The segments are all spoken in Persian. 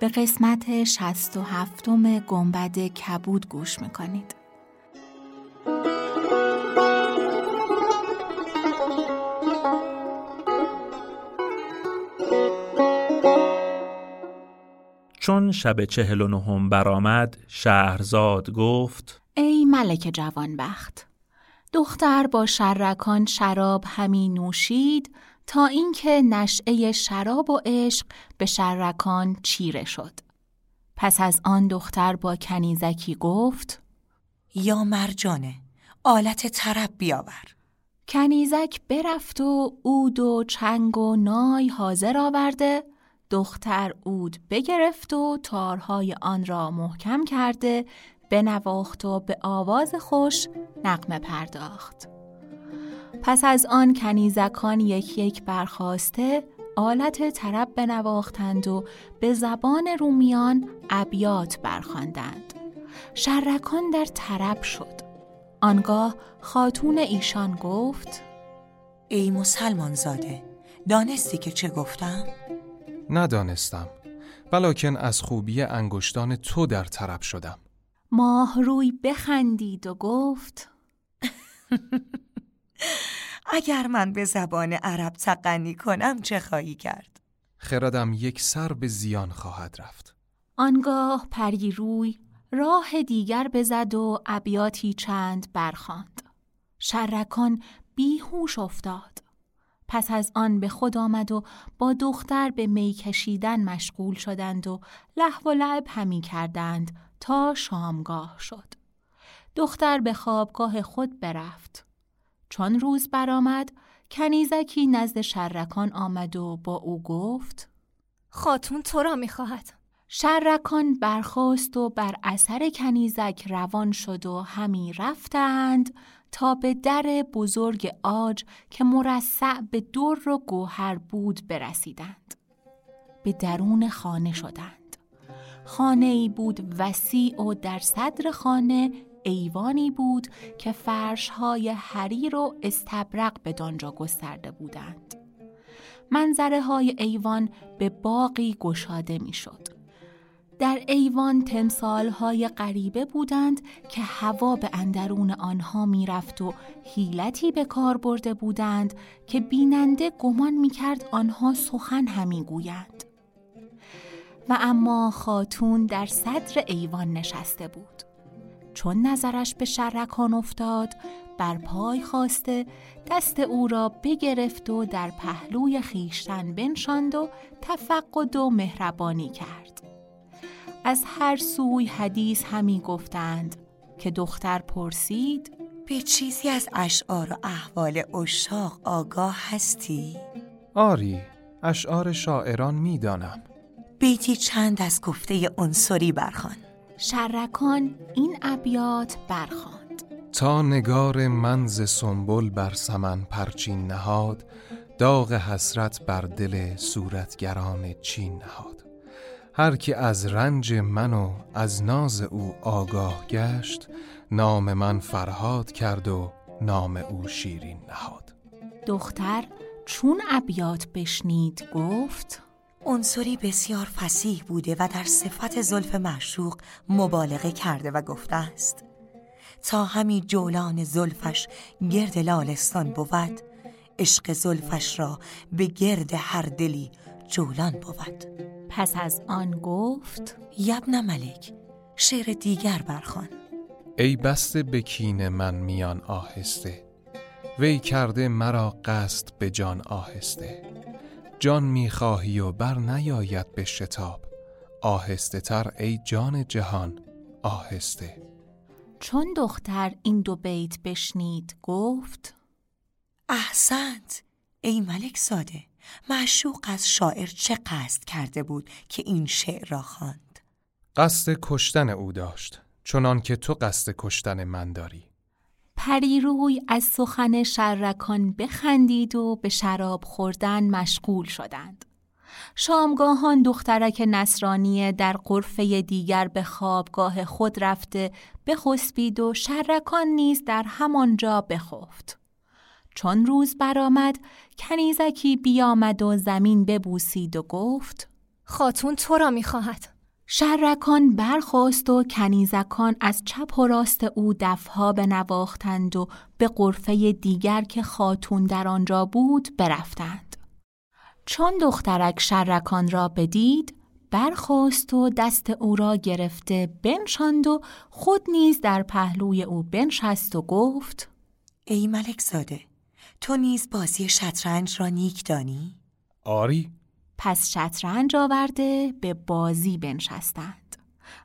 به قسمت شست و هفتم گنبد کبود گوش می‌کنید. چون شب چهل و نهم برآمد شهرزاد گفت ای ملک جوانبخت دختر با شرکان شراب همی نوشید تا اینکه نشعه شراب و عشق به شرکان چیره شد. پس از آن دختر با کنیزکی گفت یا مرجانه آلت طرب بیاور. کنیزک برفت و عود و چنگ و نای حاضر آورده. دختر عود بگرفت و تارهای آن را محکم کرده بنواخت و به آواز خوش نقمه پرداخت. پس از آن کنیزکان یک یک برخواسته آلت طرب بنواختند و به زبان رومیان ابیات برخواندند. شرکان در طرب شد. آنگاه خاتون ایشان گفت ای مسلمان زاده دانستی که چه گفتم؟ ندانستم بلکن از خوبی انگشتان تو در طرب شدم. ماه روی بخندید و گفت اگر من به زبان عرب تقنی کنم چه خواهی کرد؟ خردم یک سر به زیان خواهد رفت آنگاه پری روی راه دیگر بزد و ابیاتی چند برخاند. شرکان بیهوش افتاد. پس از آن به خود آمد و با دختر به می کشیدن مشغول شدند و لحو و لعب همی کردند تا شامگاه شد. دختر به خوابگاه خود برفت. چون روز برآمد کنیزکی نزد شرکان آمد و با او گفت خاتون تو را می‌خواهد شرکان برخواست و بر اثر کنیزک روان شد و همی رفتند تا به در بزرگ آج که مرصع به در و گوهر بود برسیدند به درون خانه شدند خانه ای بود وسیع و در صدر خانه ایوانی بود که فرشهای حریر و استبرق به دانجا گسترده بودند. منظره های ایوان به باقی گشاده می شد. در ایوان تمثال های غریبه بودند که هوا به اندرون آنها می‌رفت و حیلتی به کار برده بودند که بیننده گمان می کرد آنها سخن همی گویند. و اما خاتون در صدر ایوان نشسته بود. چون نظرش به شرکان افتاد بر پای خواسته دست او را بگرفت و در پهلوی خیشتن بنشاند و تفقد و مهربانی کرد از هر سوی حدیث همی گفتند که دختر پرسید به چیزی از اشعار و احوال اشاق آگاه هستی؟ آری اشعار شاعران می‌دانم بیتی چند از گفته انصری برخان شرکان این ابیات برخواند. تا نگار منز سنبل بر سمن پرچین نهاد داغ حسرت بر دل صورتگران چین نهاد. هر که از رنج من و از ناز او آگاه گشت نام من فرهاد کرد و نام او شیرین نهاد. دختر چون ابیات بشنید گفت عنصری بسیار فسیح بوده و در صفت زلف معشوق مبالغه کرده و گفته است. تا همی جولان زلفش گرد لالستان بود عشق زلفش را به گرد هر دلی جولان بود. پس از آن گفت یبن ملک شعر دیگر برخوان. ای بسته بکین من میان آهسته وی کرده مرا قصد به جان آهسته. جان می‌خواهی و بر نیاید به شتاب. آهسته تر ای جان جهان آهسته. چون دختر این دو بیت بشنید گفت احسنت ای ملک ساده معشوق از شاعر چه قصد کرده بود که این شعر را خواند؟ قصد کشتن او داشت چنان که تو قصد کشتن من داری. پریروی از سخن شرکان بخندید و به شراب خوردن مشغول شدند. شامگاهان دخترک نصرانی در قرفه دیگر به خوابگاه خود رفته بخسبید و شرکان نیز در همانجا بخفت. چون روز برآمد کنیزکی بیامد و زمین ببوسید و گفت خاتون تو را می‌خواهد. شرکان برخواست و کنیزکان از چپ و راست او دفها بنواختند و به قرفه دیگر که خاتون در آنجا بود برفتند. چون دخترک شرکان را بدید برخواست و دست او را گرفته بنشاند و خود نیز در پهلوی او بنشست و گفت ای ملک زاده تو نیز بازی شطرنج را نیک دانی؟ آری پس شطرنج آورده به بازی بنشستند.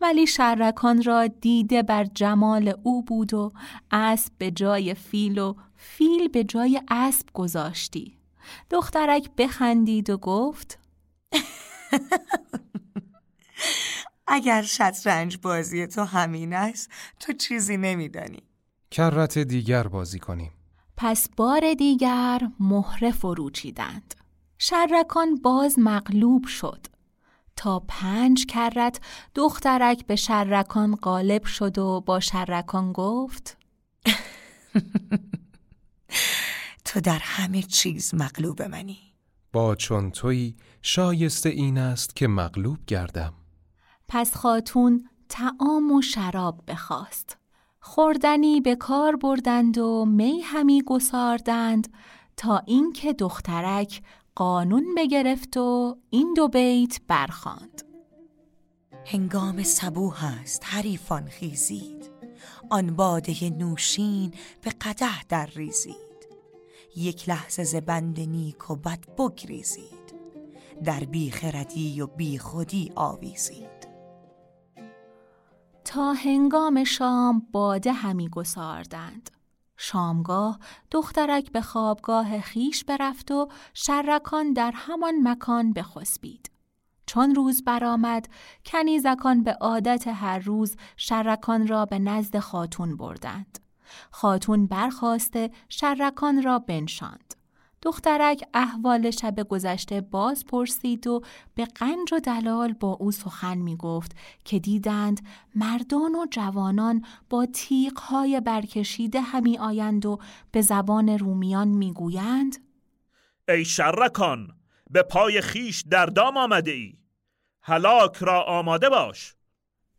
ولی شرکان را دیده بر جمال او بود و اسب به جای فیل و فیل به جای اسب گذاشتی. دخترک بخندید و گفت اگر شطرنج بازی تو همین است تو چیزی نمیدانی. کرت دیگر بازی کنیم. پس بار دیگر مهره فرو چیدند شرکان باز مغلوب شد. تا پنج کرت دخترک به شرکان غالب شد و با شرکان گفت تو در همه چیز مغلوب منی. با چون تویی شایسته این است که مغلوب گردم. پس خاتون تعام و شراب بخواست. خوردنی به کار بردند و می همی گساردند تا اینکه دخترک قانون بگرفت و این دو بیت برخاند. هنگام سبوه است حریفان خیزید. آن باده نوشین به قده در ریزید. یک لحظه ز بند نیک و بد بگریزید. در بیخردی و بیخودی آویزید. تا هنگام شام باده همی گساردند. شامگاه دخترک به خوابگاه خیش برفت و شرکان در همان مکان بخسبید. چون روز برآمد کنیزکان به عادت هر روز شرکان را به نزد خاتون بردند. خاتون برخواسته شرکان را بنشاند. دخترک احوال شب گذشته باز پرسید و به قنج و دلال با او سخن می گفت که دیدند مردان و جوانان با تیغهای برکشیده همی آیند و به زبان رومیان می گویند ای شرکان به پای خیش در دام آمده ای. هلاک را آماده باش.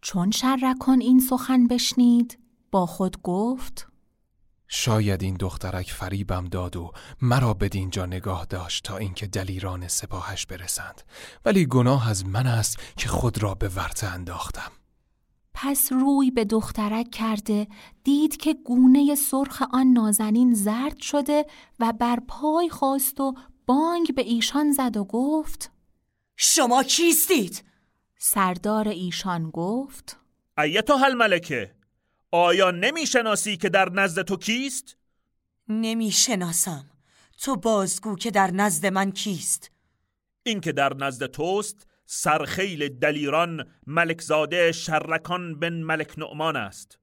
چون شرکان این سخن بشنید با خود گفت شاید این دخترک فریبم داد و مرا بدینجا نگاه داشت تا اینکه دلیران سپاهش برسند ولی گناه از من است که خود را به ورطه انداختم پس روی به دخترک کرده دید که گونه سرخ آن نازنین زرد شده و بر پای خواست و بانگ به ایشان زد و گفت شما کیستید؟ سردار ایشان گفت ایتو هل ملکه آیا نمی‌شناسی که در نزد تو کیست؟ نمی‌شناسم تو بازگو که در نزد من کیست؟ این که در نزد توست سرخیل دلیران ملکزاده شرکان بن ملک نعمان است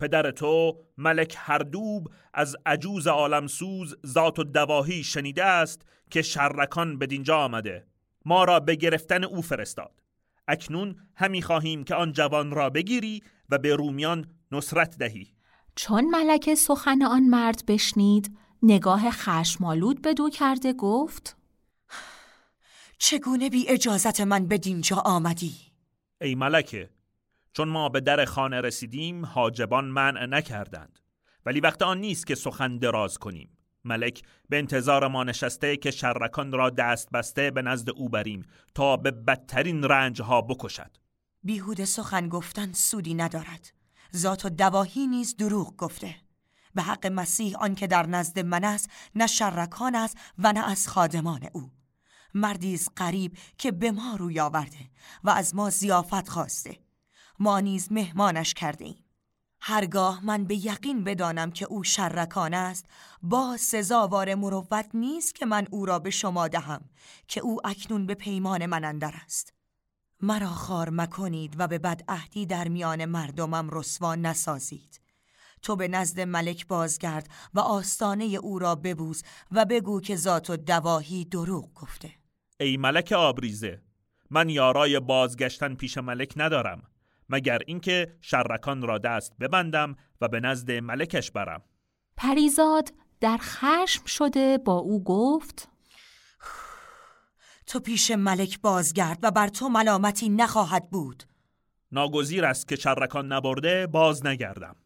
پدر تو ملک هردوب از عجوز عالمسوز ذات و دواهی شنیده است که شرکان به دینجا آمده ما را به گرفتن او فرستاد اکنون همی خواهیم که آن جوان را بگیری و به رومیان نصرت دهی. چون ملکه سخن آن مرد بشنید نگاه خشمالود به دو کرده گفت چگونه بی اجازت من به دینجا آمدی؟ ای ملکه چون ما به در خانه رسیدیم حاجبان منع نکردند. ولی وقت آن نیست که سخن دراز کنیم. ملک به انتظار ما نشسته که شرکان را دست بسته به نزد او بریم تا به بدترین رنجها بکشد. بیهوده سخن گفتن سودی ندارد. ذات و دواهی نیز دروغ گفته. به حق مسیح آن که در نزد من است نه شرکان است و نه از خادمان او. مردی است غریب که به ما روی آورده و از ما زیافت خواسته. ما نیز مهمانش کرده ایم هرگاه من به یقین بدانم که او شرکان است با سزاوار مروت نیست که من او را به شما دهم که او اکنون به پیمان من اندر است. مرا خار مکنید و به بدعهدی در میان مردمم رسوا نسازید. تو به نزد ملک بازگرد و آستانه او را ببوز و بگو که ذات و دواهی دروغ گفته. ای ملک آبریزه من یارای بازگشتن پیش ملک ندارم مگر اینکه شرکان را دست ببندم و به نزد ملکش برم. پریزاد در خشم شده با او گفت تو پیش ملک بازگرد و بر تو ملامتی نخواهد بود. ناگزیر است که شرکان نبرده باز نگردم.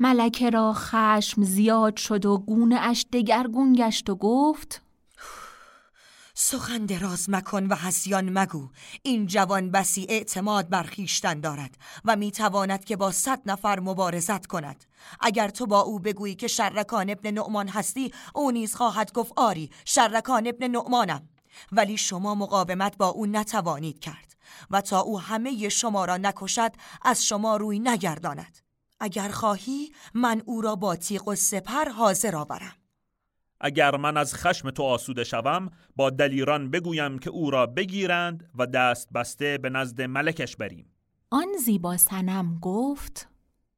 ملکه را خشم زیاد شد و گونه اش دگرگون گشت و گفت سخن دراز مکن و حسیان مگو. این جوان بسی اعتماد بر خیشتن دارد و می‌تواند که با صد نفر مبارزت کند. اگر تو با او بگویی که شرکان ابن نعمان هستی او نیز خواهد گفت آری شرکان ابن نعمانم. ولی شما مقاومت با او نتوانید کرد و تا او همه شما را نکشد از شما روی نگرداند. اگر خواهی من او را با تیغ و سپر حاضر آورم. اگر من از خشم تو آسوده شوم با دلیران بگویم که او را بگیرند و دست بسته به نزد ملکش بریم. آن زیبا سنم گفت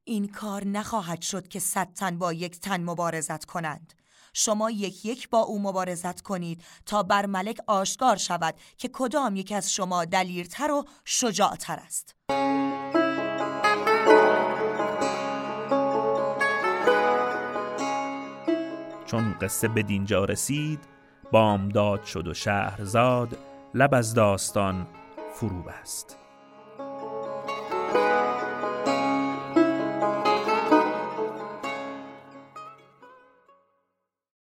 این کار نخواهد شد که صد تن با یک تن مبارزت کنند. شما یک یک با او مبارزت کنید تا بر ملک آشکار شود که کدام یک از شما دلیرتر و شجاعتر است. چون قصه به دینجا رسید بامداد شد و شهرزاد لب از داستان فرو بست